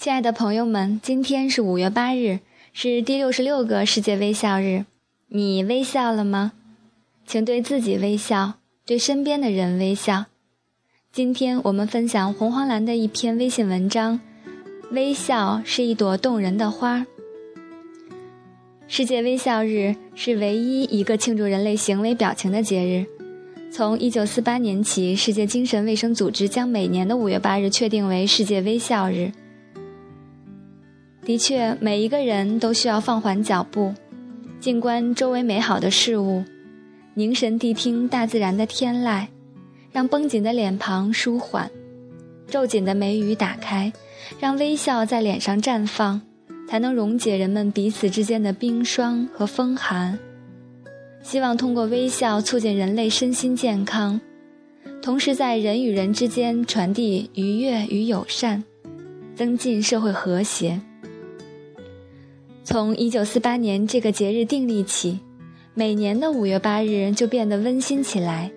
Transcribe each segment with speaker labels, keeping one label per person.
Speaker 1: 亲爱的朋友们，今天是五月八日，是第六十六个世界微笑日。你微笑了吗？请对自己微笑，对身边的人微笑。今天我们分享红黄蓝的一篇微信文章：微笑是一朵动人的花。世界微笑日是唯一一个庆祝人类行为表情的节日。从一九四八年起，世界精神卫生组织将每年的五月八日确定为世界微笑日。的确，每一个人都需要放缓脚步，静观周围美好的事物，凝神谛听大自然的天籁，让绷紧的脸庞舒缓，皱紧的眉宇打开，让微笑在脸上绽放，才能溶解人们彼此之间的冰霜和风寒。希望通过微笑促进人类身心健康，同时在人与人之间传递愉悦与友善，增进社会和谐。从一九四八年这个节日订立起，每年的五月八日就变得温馨起来。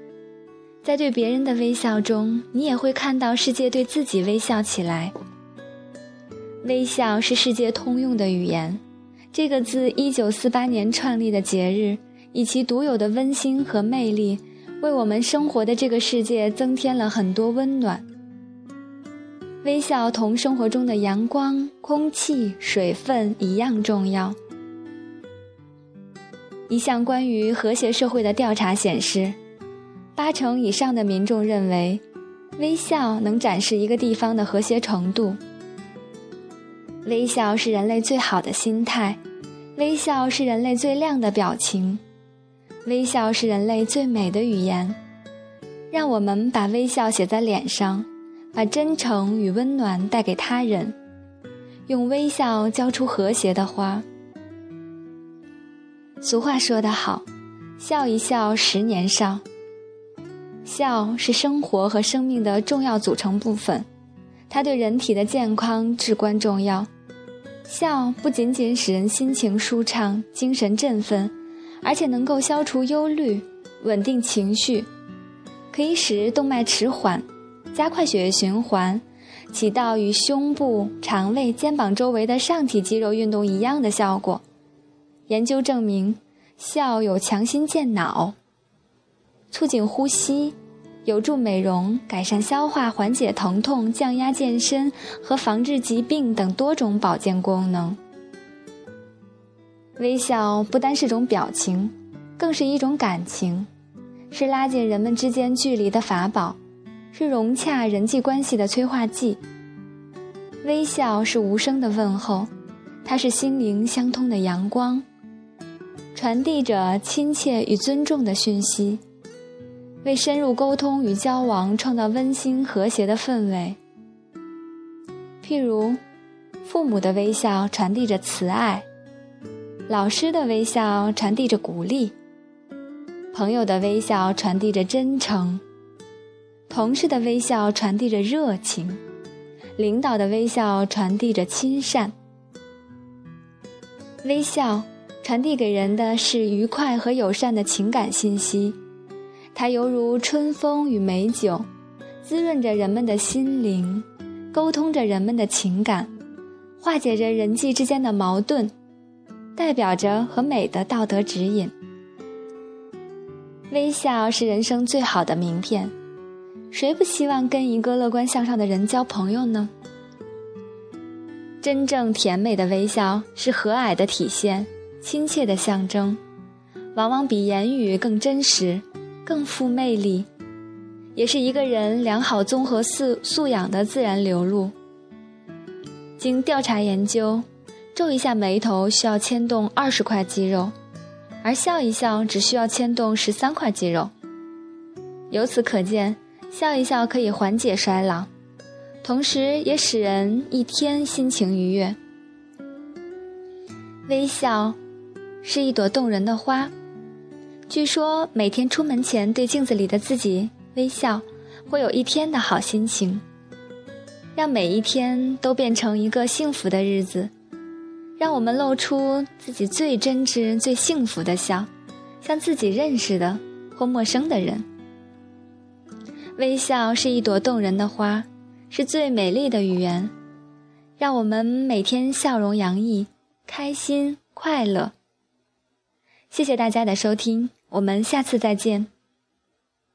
Speaker 1: 在对别人的微笑中，你也会看到世界对自己微笑起来。微笑是世界通用的语言。这个自一九四八年创立的节日，以其独有的温馨和魅力，为我们生活的这个世界增添了很多温暖。微笑同生活中的阳光、空气、水分一样重要。一项关于和谐社会的调查显示，八成以上的民众认为，微笑能展示一个地方的和谐程度。微笑是人类最好的心态，微笑是人类最亮的表情，微笑是人类最美的语言。让我们把微笑写在脸上。把真诚与温暖带给他人，用微笑浇出和谐的花。俗话说得好，笑一笑，十年少。笑是生活和生命的重要组成部分，它对人体的健康至关重要。笑不仅仅使人心情舒畅、精神振奋，而且能够消除忧虑、稳定情绪，可以使动脉迟缓。加快血液循环，起到与胸部、肠胃、肩膀周围的上体肌肉运动一样的效果。研究证明，笑有强心健脑、促进呼吸、有助美容、改善消化、缓解疼痛、降压、健身和防治疾病等多种保健功能。微笑不单是种表情，更是一种感情，是拉近人们之间距离的法宝。是融洽人际关系的催化剂。微笑是无声的问候，它是心灵相通的阳光，传递着亲切与尊重的讯息，为深入沟通与交往创造温馨和谐的氛围。譬如，父母的微笑传递着慈爱，老师的微笑传递着鼓励，朋友的微笑传递着真诚。同事的微笑传递着热情，领导的微笑传递着亲善。微笑传递给人的是愉快和友善的情感信息，它犹如春风与美酒，滋润着人们的心灵，沟通着人们的情感，化解着人际之间的矛盾，代表着和美的道德指引。微笑是人生最好的名片。谁不希望跟一个乐观向上的人交朋友呢？真正甜美的微笑是和蔼的体现，亲切的象征，往往比言语更真实，更富魅力，也是一个人良好综合素素养的自然流露。经调查研究，皱一下眉头需要牵动二十块肌肉，而笑一笑只需要牵动十三块肌肉。由此可见。笑一笑可以缓解衰老，同时也使人一天心情愉悦。微笑是一朵动人的花，据说每天出门前对镜子里的自己微笑，会有一天的好心情。让每一天都变成一个幸福的日子，让我们露出自己最真挚、最幸福的笑，向自己认识的或陌生的人。微笑是一朵动人的花，是最美丽的语言。让我们每天笑容洋溢，开心快乐。谢谢大家的收听，我们下次再见。